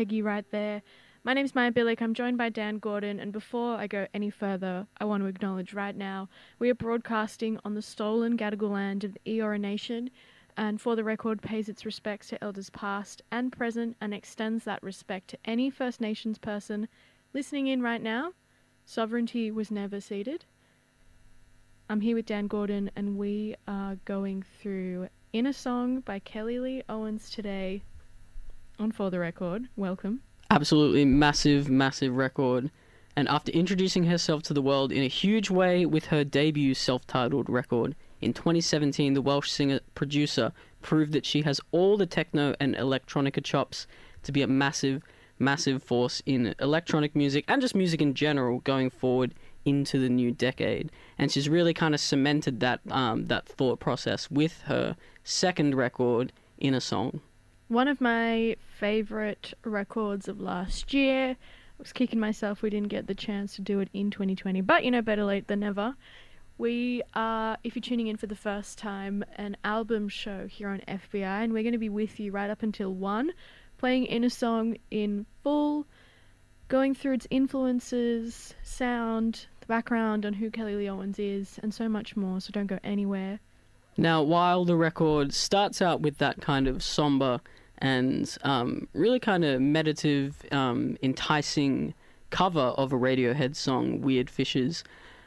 Arpeggi right there. My name's Maya Billick. I'm joined by Dan Gordon, and before I go any further, I want to acknowledge right now we are broadcasting on the stolen Gadigal land of the Eora Nation, and for the record, pays its respects to elders past and present, and extends that respect to any First Nations person listening in right now. Sovereignty was never ceded. I'm here with Dan Gordon, and we are going through Inner Song by Kelly Lee Owens today on For the Record. Welcome. Absolutely massive, massive record. And after introducing herself to the world in a huge way with her debut self titled record, in 2017, the Welsh singer producer proved that she has all the techno and electronica chops to be a massive, massive force in electronic music and just music in general going forward into the new decade. And she's really kind of cemented that um, that thought process with her second record, Inner Song. One of my favorite records of last year. I was kicking myself we didn't get the chance to do it in 2020, but you know, better late than never. We are, if you're tuning in for the first time, an album show here on FBI, and we're going to be with you right up until 1, playing Inner Song in full, going through its influences, sound, the background on who Kelly Lee Owens is, and so much more, so don't go anywhere. Now, while the record starts out with that kind of somber and um, really kind of meditative, um, enticing cover of a Radiohead song, Weird Fishes,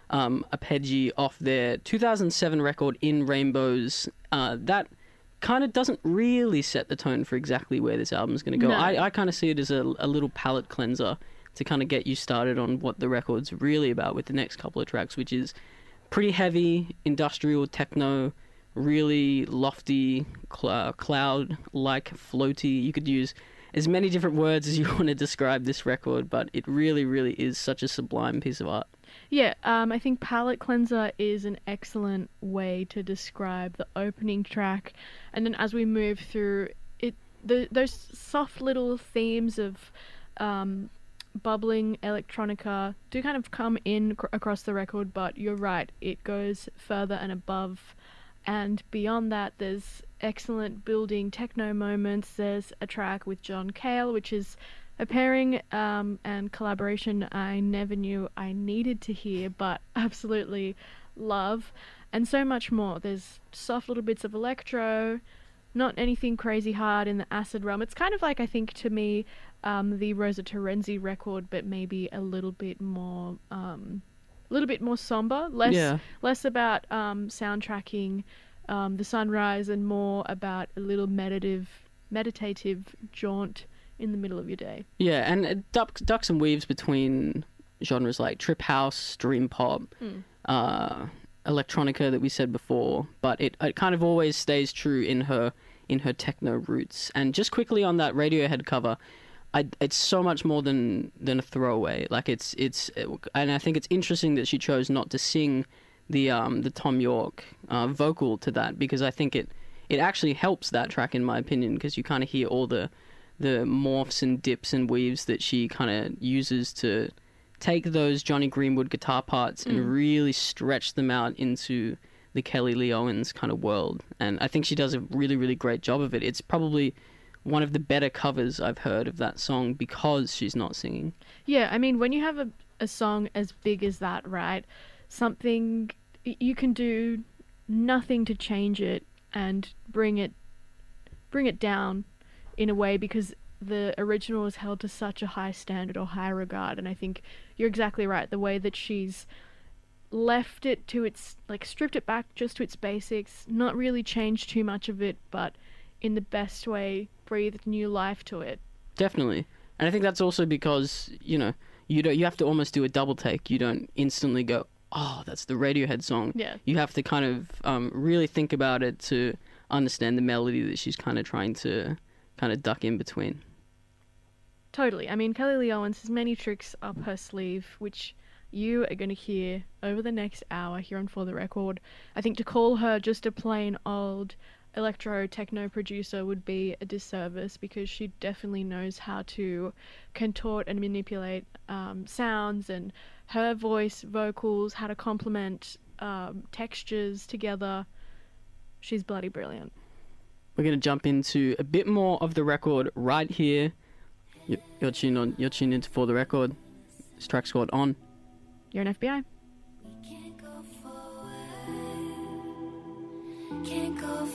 um, Arpeggi off their 2007 record In Rainbows, uh, that kind of doesn't really set the tone for exactly where this album's going to go. No. I, I kind of see it as a, a little palate cleanser to kind of get you started on what the record's really about with the next couple of tracks, which is pretty heavy industrial techno, really lofty cl- cloud like floaty. You could use as many different words as you want to describe this record, but it really, really is such a sublime piece of art. Yeah, um, I think Palate Cleanser is an excellent way to describe the opening track, and then as we move through it, the, those soft little themes of um, bubbling electronica do kind of come in cr- across the record, but you're right, it goes further and above, and beyond that, there's excellent building techno moments. There's a track with John Cale, which is a pairing um, and collaboration I never knew I needed to hear, but absolutely love, and so much more. There's soft little bits of electro, not anything crazy hard in the acid realm. It's kind of like I think to me um, the Roza Terenzi record, but maybe a little bit more, um, little bit more somber, less Yeah. less about um, soundtracking um, the sunrise and more about a little meditative meditative jaunt in the middle of your day. Yeah, and it ducks, ducks and weaves between genres like trip house, dream pop, uh, electronica that we said before, but it, it kind of always stays true in her in her techno roots. And just quickly on that Radiohead cover, I, it's so much more than than a throwaway. Like it's it's, and I think it's interesting that she chose not to sing the um the Thom Yorke uh, vocal to that because I think it it actually helps that track in my opinion because you kind of hear all the the morphs and dips and weaves that she kind of uses to take those Jonny Greenwood guitar parts and really stretch them out into the Kelly Lee Owens kind of world. And I think she does a really, really great job of it. It's probably one of the better covers I've heard of that song because she's not singing. Yeah, I mean, when you have a, a song as big as that, right? Something you can do nothing to change it and bring it bring it down in a way because the original is held to such a high standard or high regard and I think you're exactly right the way that she's left it to its like stripped it back just to its basics not really changed too much of it but in the best way breathed new life to it Definitely. And I think that's also because, you know, you don't you have to almost do a double take. You don't instantly go, "Oh, that's the Radiohead song." Yeah. You have to kind of um, really think about it to understand the melody that she's kind of trying to kind of duck in between. Totally. I mean, Kelly Lee Owens has many tricks up her sleeve, which you are going to hear over the next hour here on For the Record. I think to call her just a plain old electro techno producer would be a disservice because she definitely knows how to contort and manipulate um, sounds and her voice, vocals, how to complement um, textures together. She's bloody brilliant. we're going to jump into a bit more of the record right here. You- You're tuned on. You're tuned into for the record. This track's called on. You're an FBI. Can't go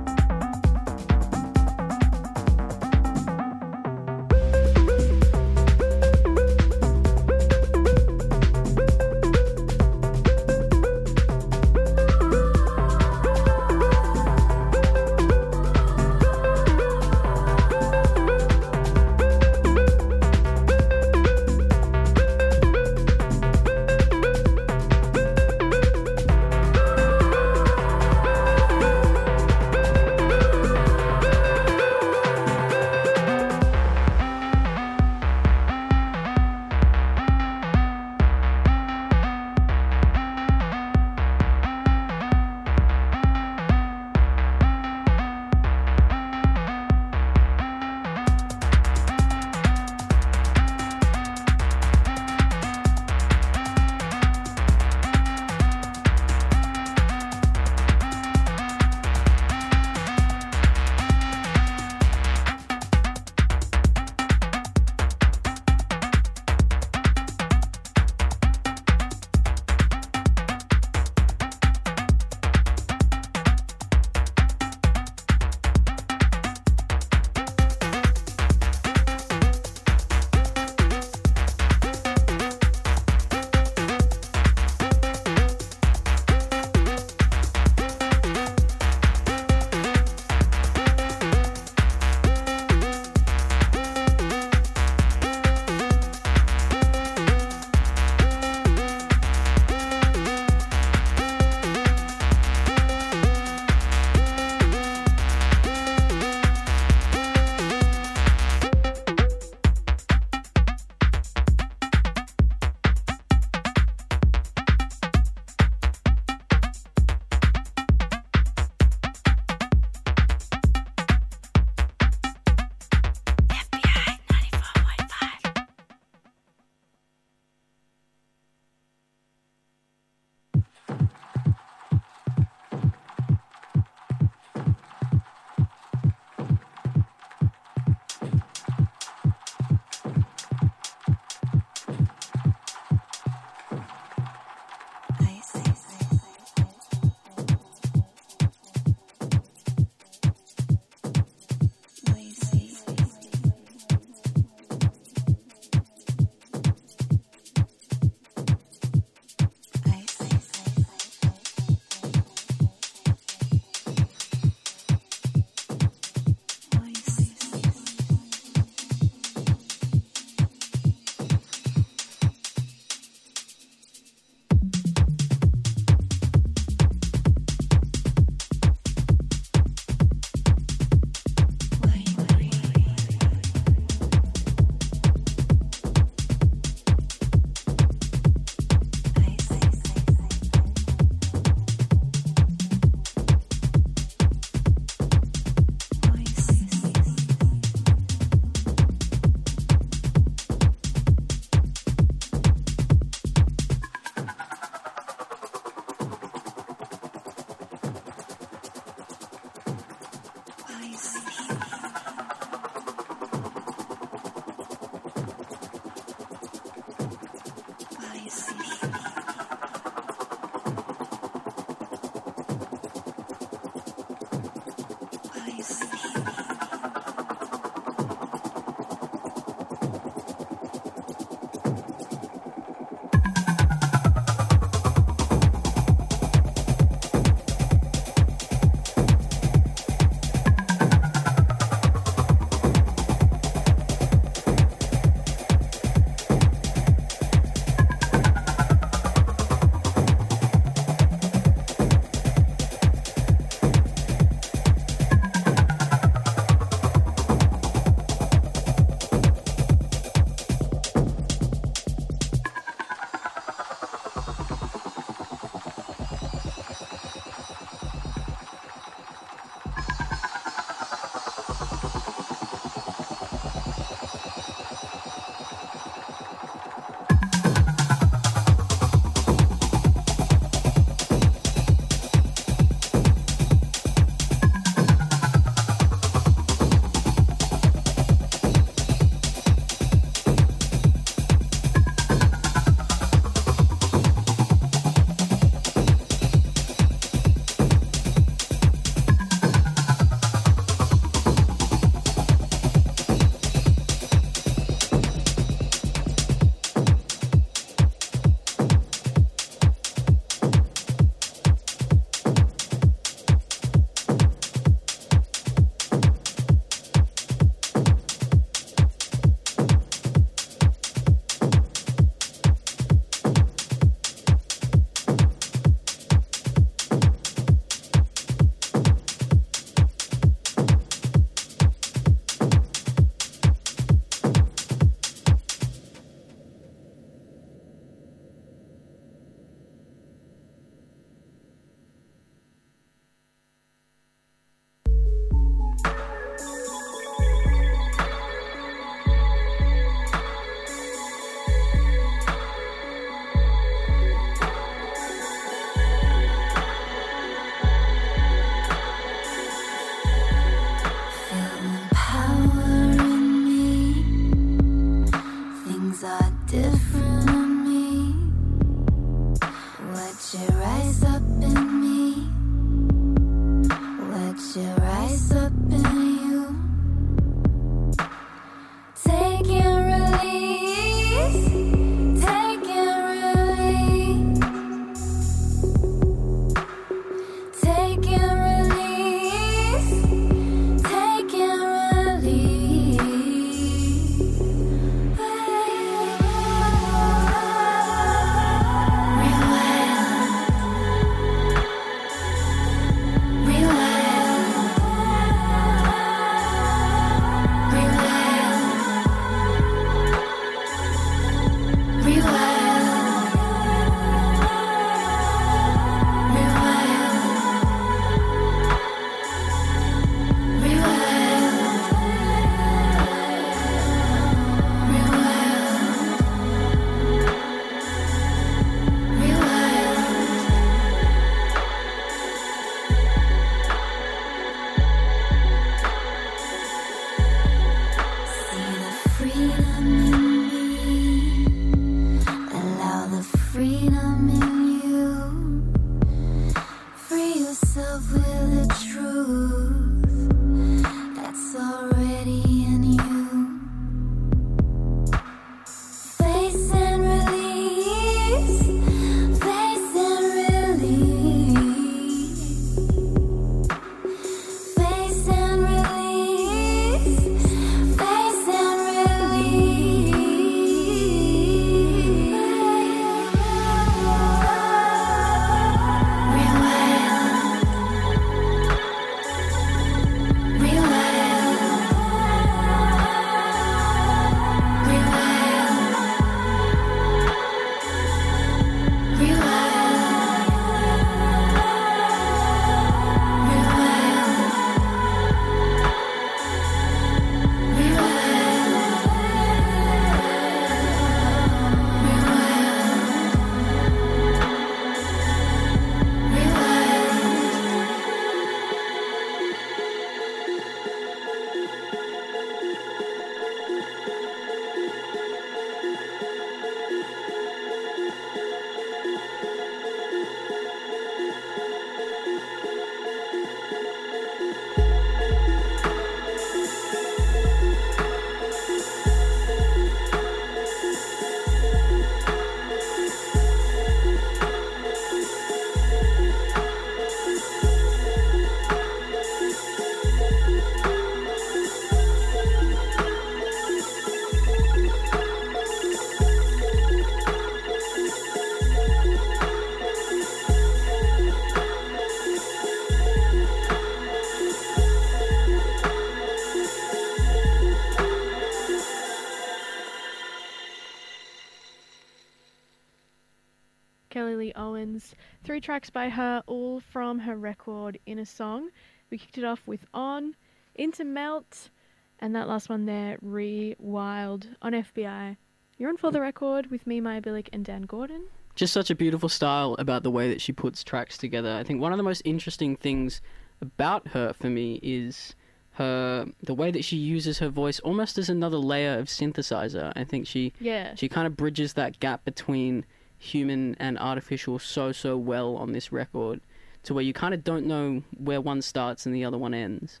Three tracks by her, all from her record Inner Song. We kicked it off with On, Into Melt, and that last one there, Re Wild on FBI. You're on For the Record with me, Maya Billick, and Dan Gordon. just such a beautiful style about the way that she puts tracks together. I think one of the most interesting things about her for me is her the way that she uses her voice almost as another layer of synthesizer. I think she Yeah. she kind of bridges that gap between human and artificial so so well on this record to where you kind of don't know where one starts and the other one ends.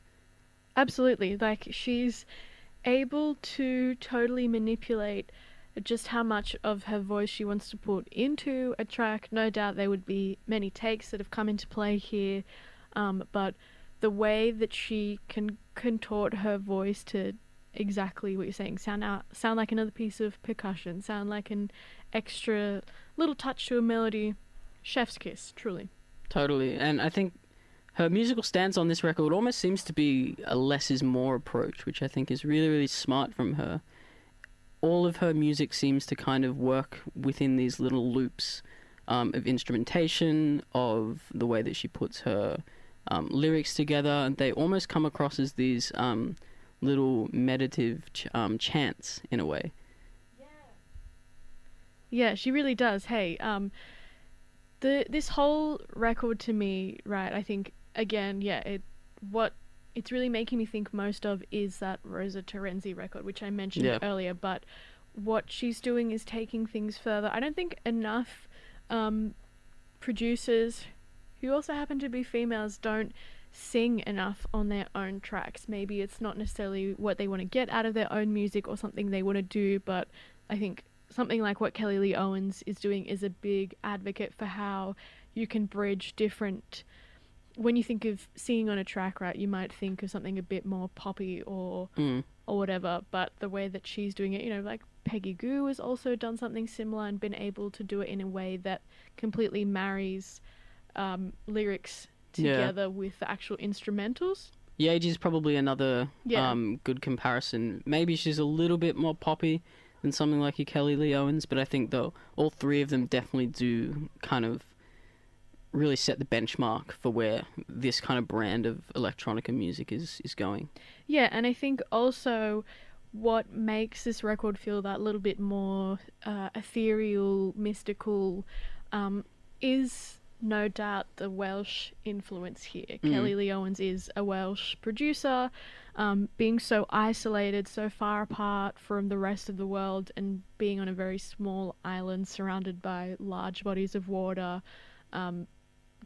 Absolutely. Like she's able to totally manipulate just how much of her voice she wants to put into a track. No doubt there would be many takes that have come into play here, um, but the way that she can contort her voice to exactly what you're saying sound out sound like another piece of percussion sound like an extra little touch to a melody chef's kiss truly Totally. And I think her musical stance on this record almost seems to be a less is more approach, which I think is really, really smart from her. All of her music seems to kind of work within these little loops um, of instrumentation, of the way that she puts her um, lyrics together. They almost come across as these um, little meditative ch- um, chants in a way. Yeah, she really does. Hey, um, the this whole record to me, right? I think again, yeah, it what it's really making me think most of is that Roza Terenzi record, which I mentioned Yeah. earlier. But what she's doing is taking things further. I don't think enough um, producers who also happen to be females don't sing enough on their own tracks. Maybe it's not necessarily what they want to get out of their own music or something they want to do, but I think something like what Kelly Lee Owens is doing is a big advocate for how you can bridge different. When you think of singing on a track, right, you might think of something a bit more poppy or Mm. or whatever, but the way that she's doing it, you know, like Peggy Gou has also done something similar and been able to do it in a way that completely marries um, lyrics Yeah. together with the actual instrumentals. Yaeji is probably another Yeah. um, good comparison. Maybe she's a little bit more poppy than something like your Kelly Lee Owens, but I think though all three of them definitely do kind of really set the benchmark for where this kind of brand of electronica music is is going. Yeah, and I think also what makes this record feel that little bit more uh, ethereal, mystical, um, is no doubt the Welsh influence here. Kelly Lee Owens is a Welsh producer, um, being so isolated, so far apart from the rest of the world, and being on a very small island surrounded by large bodies of water. Um,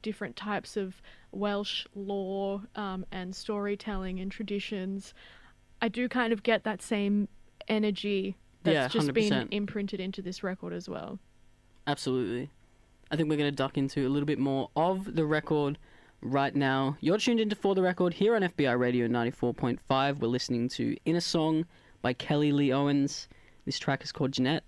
different types of Welsh lore um, and storytelling and traditions, I do kind of get that same energy that's Yeah, just been imprinted into this record as well. Absolutely. I think we're going to duck into a little bit more of the record right now. You're tuned into For the Record here on FBI Radio 94.5. We're listening to Inner Song by Kelly Lee Owens. This track is called Jeanette.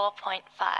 4.5.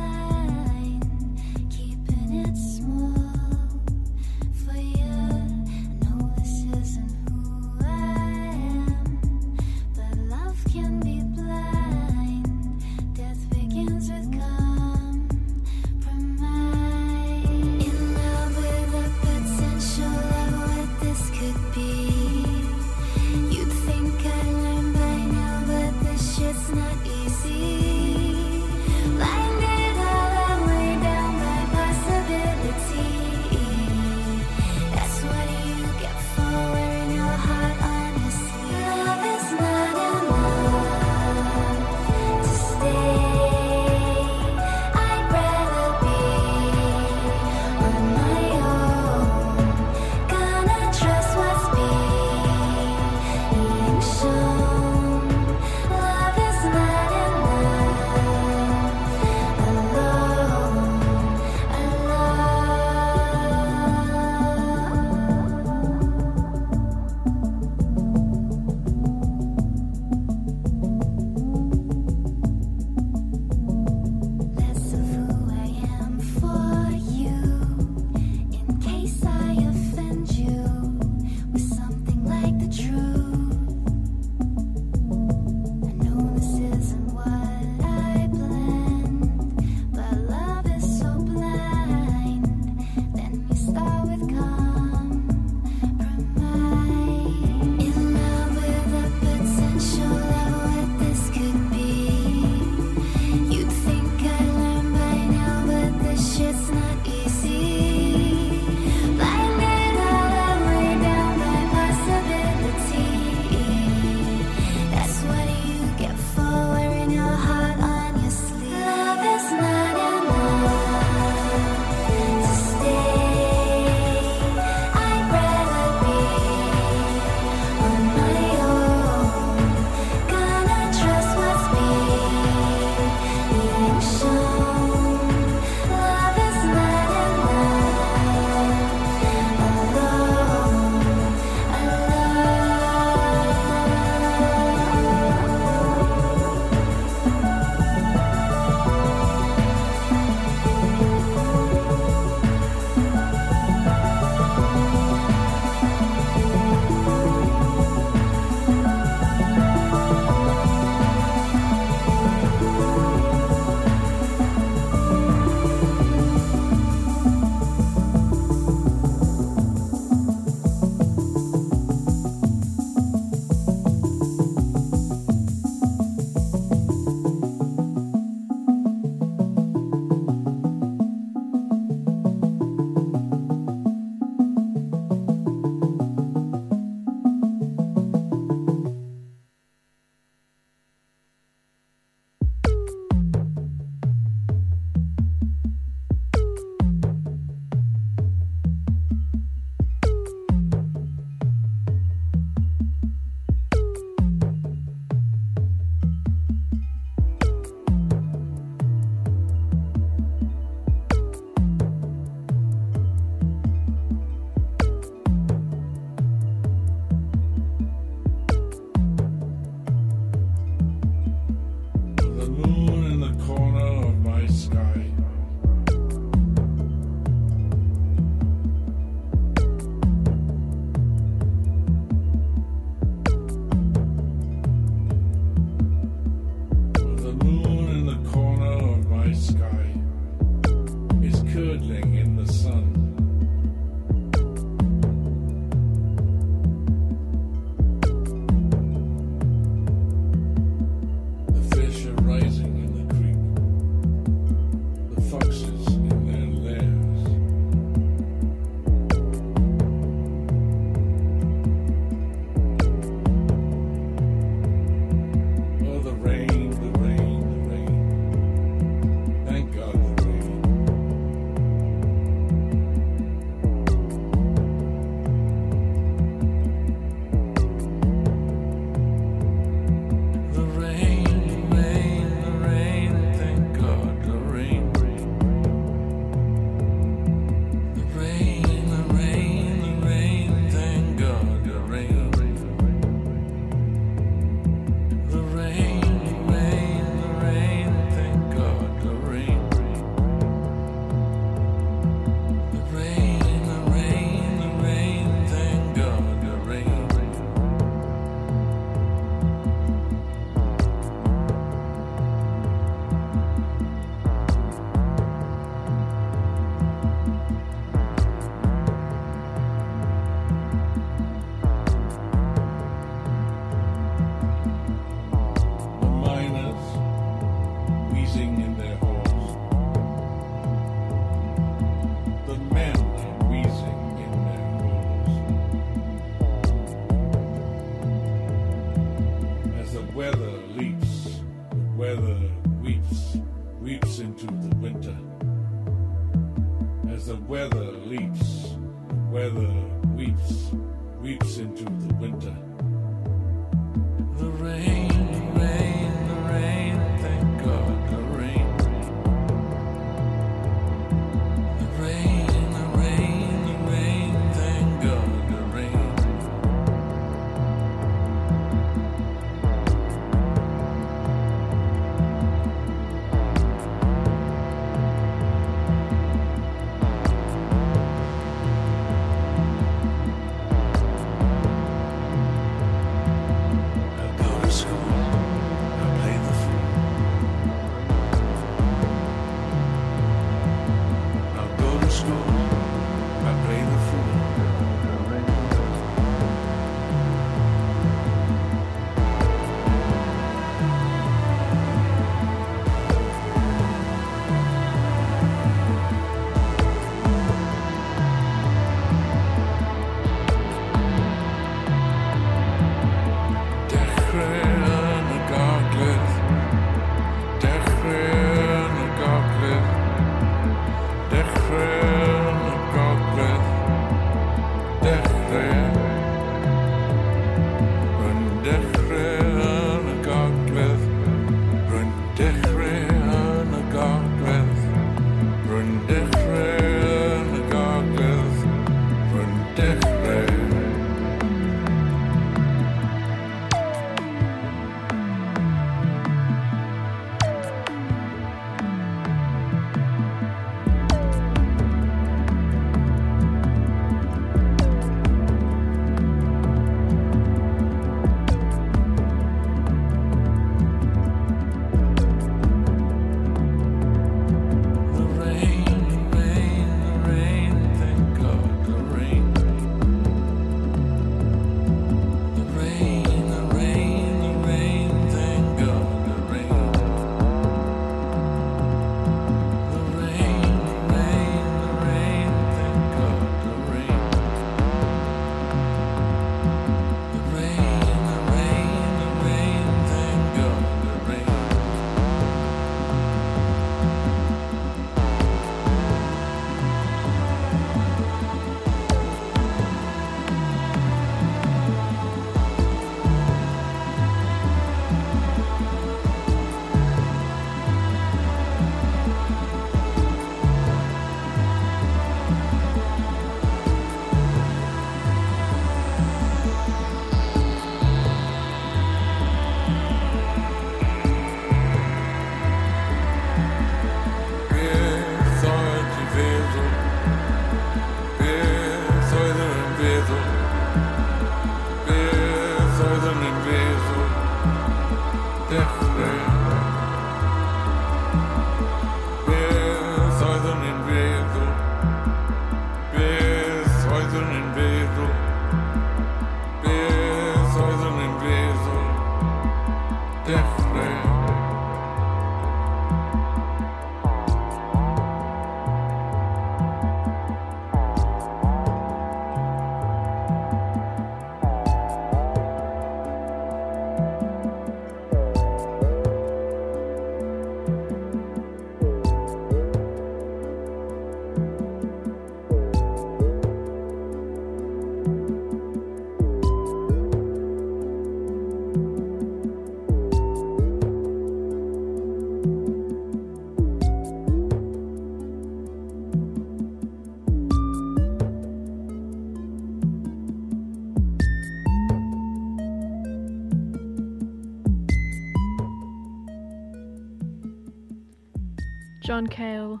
Cale,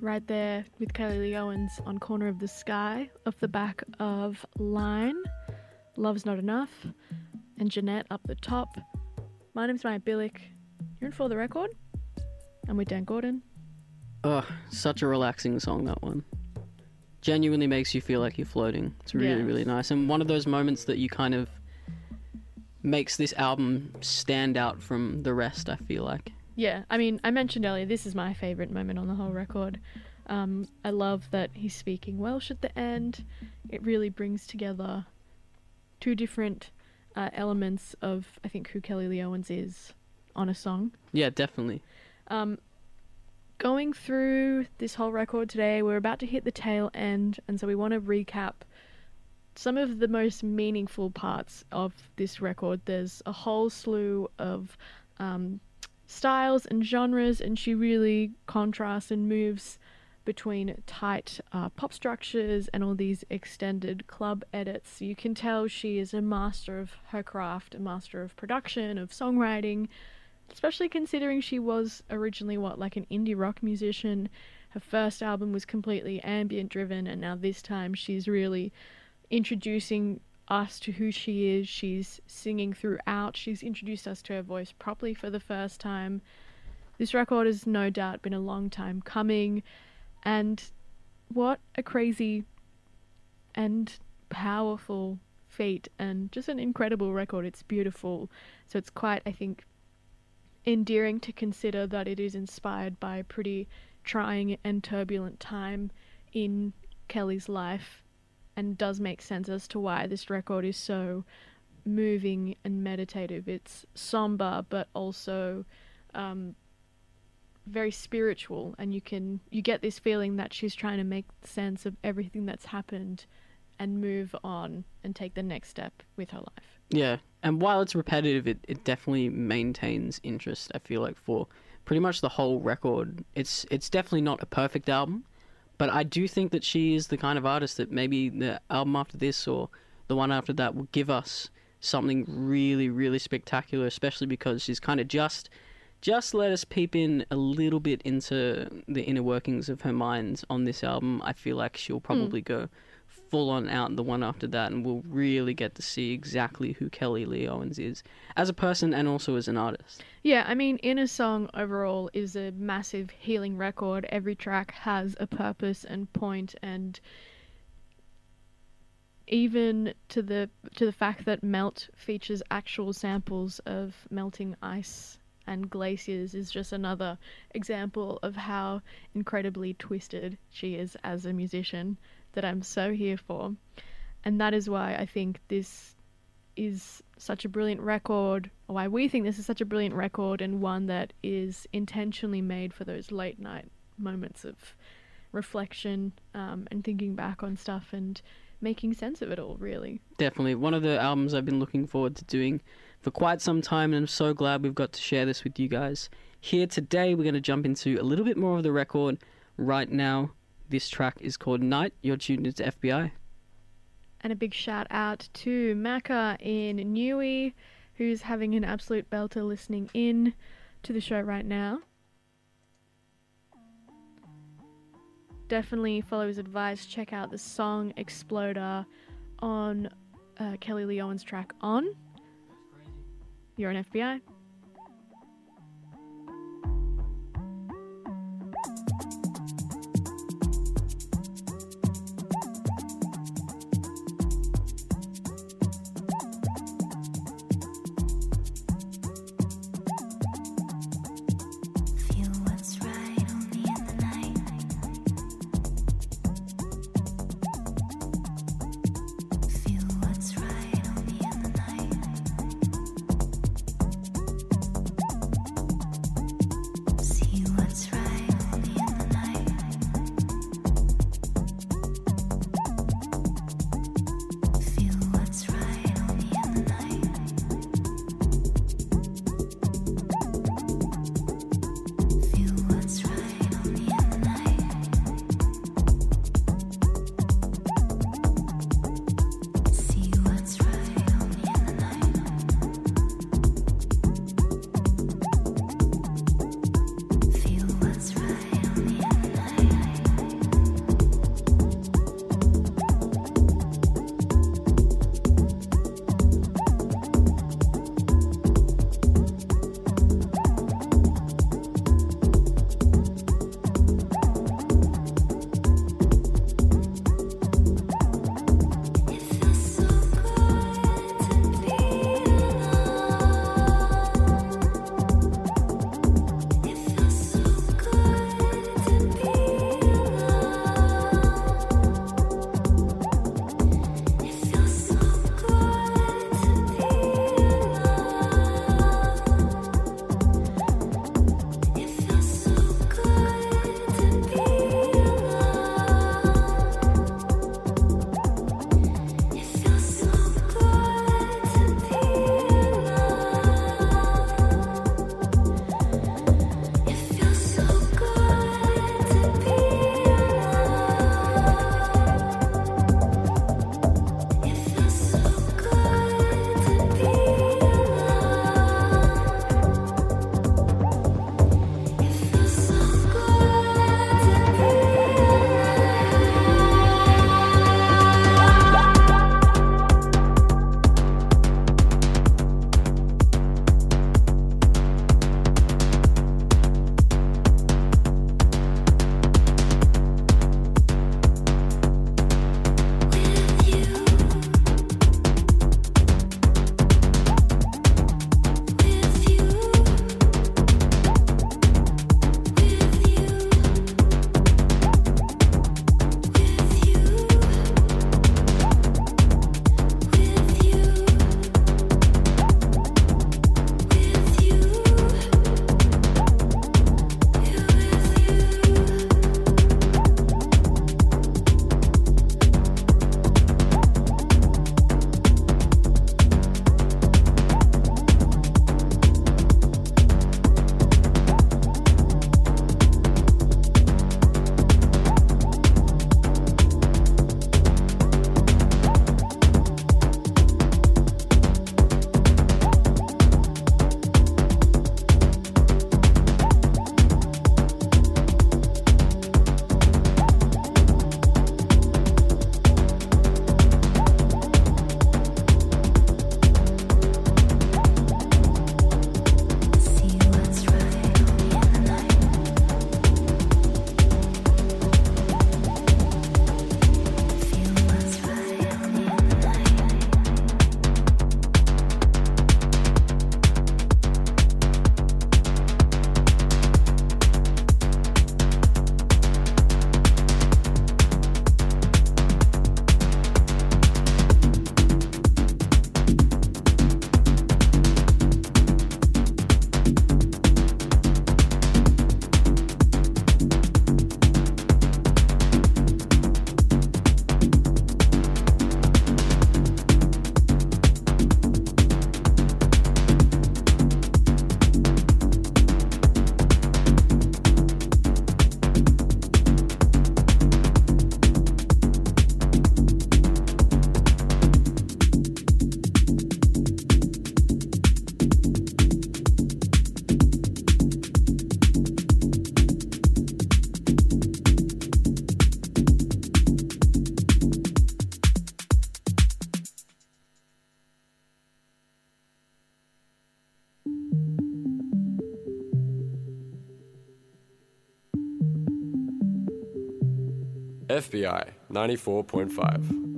right there with Kelly Lee Owens on Corner of the Sky, off the back of Line, Love's Not Enough, and Jeanette up the top. My name's Maya Billick. You're in For the Record. I'm with Dan Gordon. Oh, such a relaxing song that one. Genuinely makes you feel like you're floating. It's really, really nice. And one of those moments that you kind of makes this album stand out from the rest, I feel like. Yeah, I mean, I mentioned earlier, this is my favourite moment on the whole record. Um, I love that he's speaking Welsh at the end. It really brings together two different uh, elements of, I think, who Kelly Lee Owens is on a song. Yeah, definitely. Um, going through this whole record today, we're about to hit the tail end, and so we want to recap some of the most meaningful parts of this record. There's a whole slew of um, styles and genres, and she really contrasts and moves between tight uh, pop structures and all these extended club edits. You can tell she is a master of her craft, a master of production, of songwriting, especially considering she was originally what, like an indie rock musician. Her first album was completely ambient driven, and now this time she's really introducing us to who she is. She's singing throughout. She's introduced us to her voice properly for the first time. This record has no doubt been a long time coming, and what a crazy and powerful feat, and just an incredible record. It's beautiful. So it's quite, I think, endearing to consider that it is inspired by a pretty trying and turbulent time in Kelly's life and does make sense as to why this record is so moving and meditative. It's somber but also um, very spiritual and you can you get this feeling that she's trying to make sense of everything that's happened and move on and take the next step with her life. Yeah, and while it's repetitive, it, it definitely maintains interest. I feel like for pretty much the whole record, it's it's definitely not a perfect album, but I do think that she is the kind of artist that maybe the album after this or the one after that will give us something really really spectacular, especially because she's kind of just just let us peep in a little bit into the inner workings of her mind on this album. I feel like she'll hmm. probably go full on out the one after that, and we'll really get to see exactly who Kelly Lee Owens is as a person and also as an artist. Yeah, I mean, Inner Song overall is a massive healing record. Every track has a purpose and point, and even to the to the fact that Melt features actual samples of melting ice and glaciers is just another example of how incredibly twisted she is as a musician that I'm so here for. And that is why I think this is such a brilliant record, or why we think this is such a brilliant record, and one that is intentionally made for those late night moments of reflection um, and thinking back on stuff and making sense of it all, really. Definitely one of the albums I've been looking forward to doing for quite some time, and I'm so glad we've got to share this with you guys. Here today, we're going to jump into a little bit more of the record right now. This track is called Night. You're tuned into FBI. And a big shout out to Maka in Newey, who's having an absolute belter listening in to the show right now. Definitely follow his advice. Check out the song Exploder on uh, Kelly Lee Owens' track On. You're an FBI. FBI 94.5.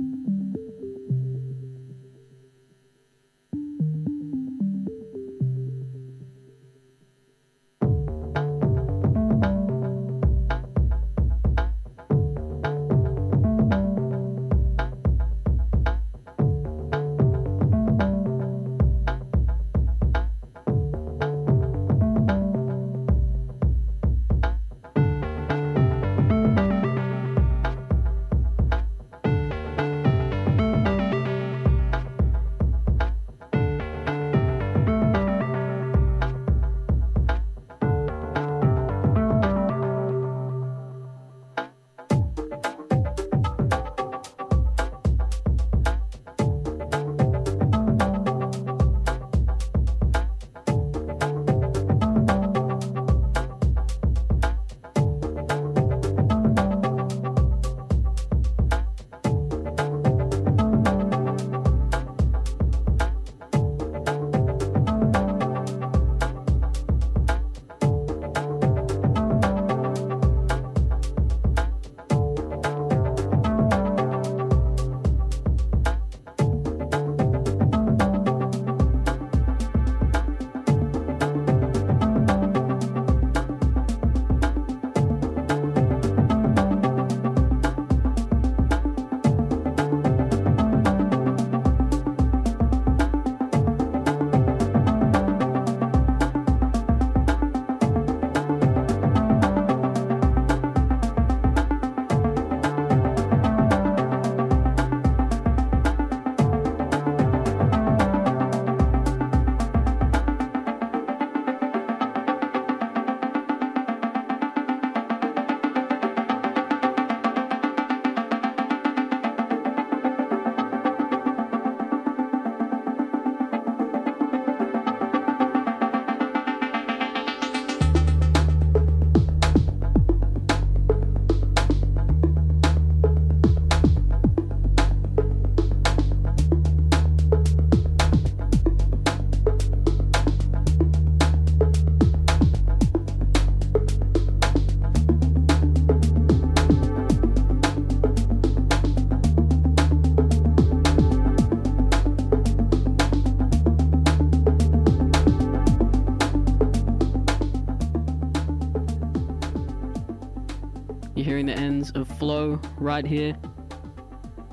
Flow right here.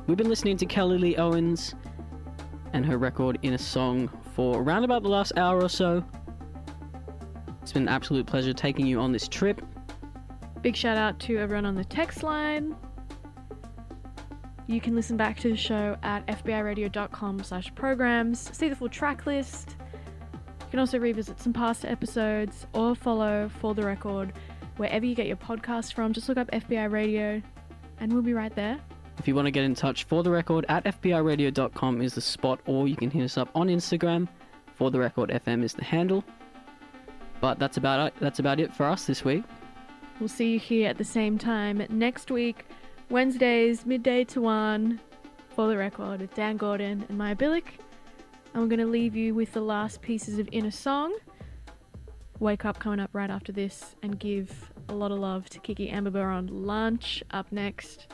We've been listening to Kelly Lee Owens and her record Inner Song for around about the last hour or so. It's been an absolute pleasure taking you on this trip. Big shout out to everyone on the text line. You can listen back to the show at fbiradio.com slash programs, see the full track list. You can also revisit some past episodes or follow For the Record wherever you get your podcast from. Just look up FBI Radio and we'll be right there. If you want to get in touch for the record, at fbiradio.com is the spot, or you can hit us up on Instagram. For the record, FM is the handle. But that's about it. That's about it for us this week. We'll see you here at the same time next week, Wednesdays, midday to 1. For the record, it's Dan Gordon and Maya Billick. And we're going to leave you with the last pieces of Inner Song. Wake Up coming up right after this and give a lot of love to Kiki Amberber on lunch up next.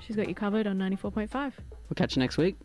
She's got you covered on 94.5. We'll catch you next week.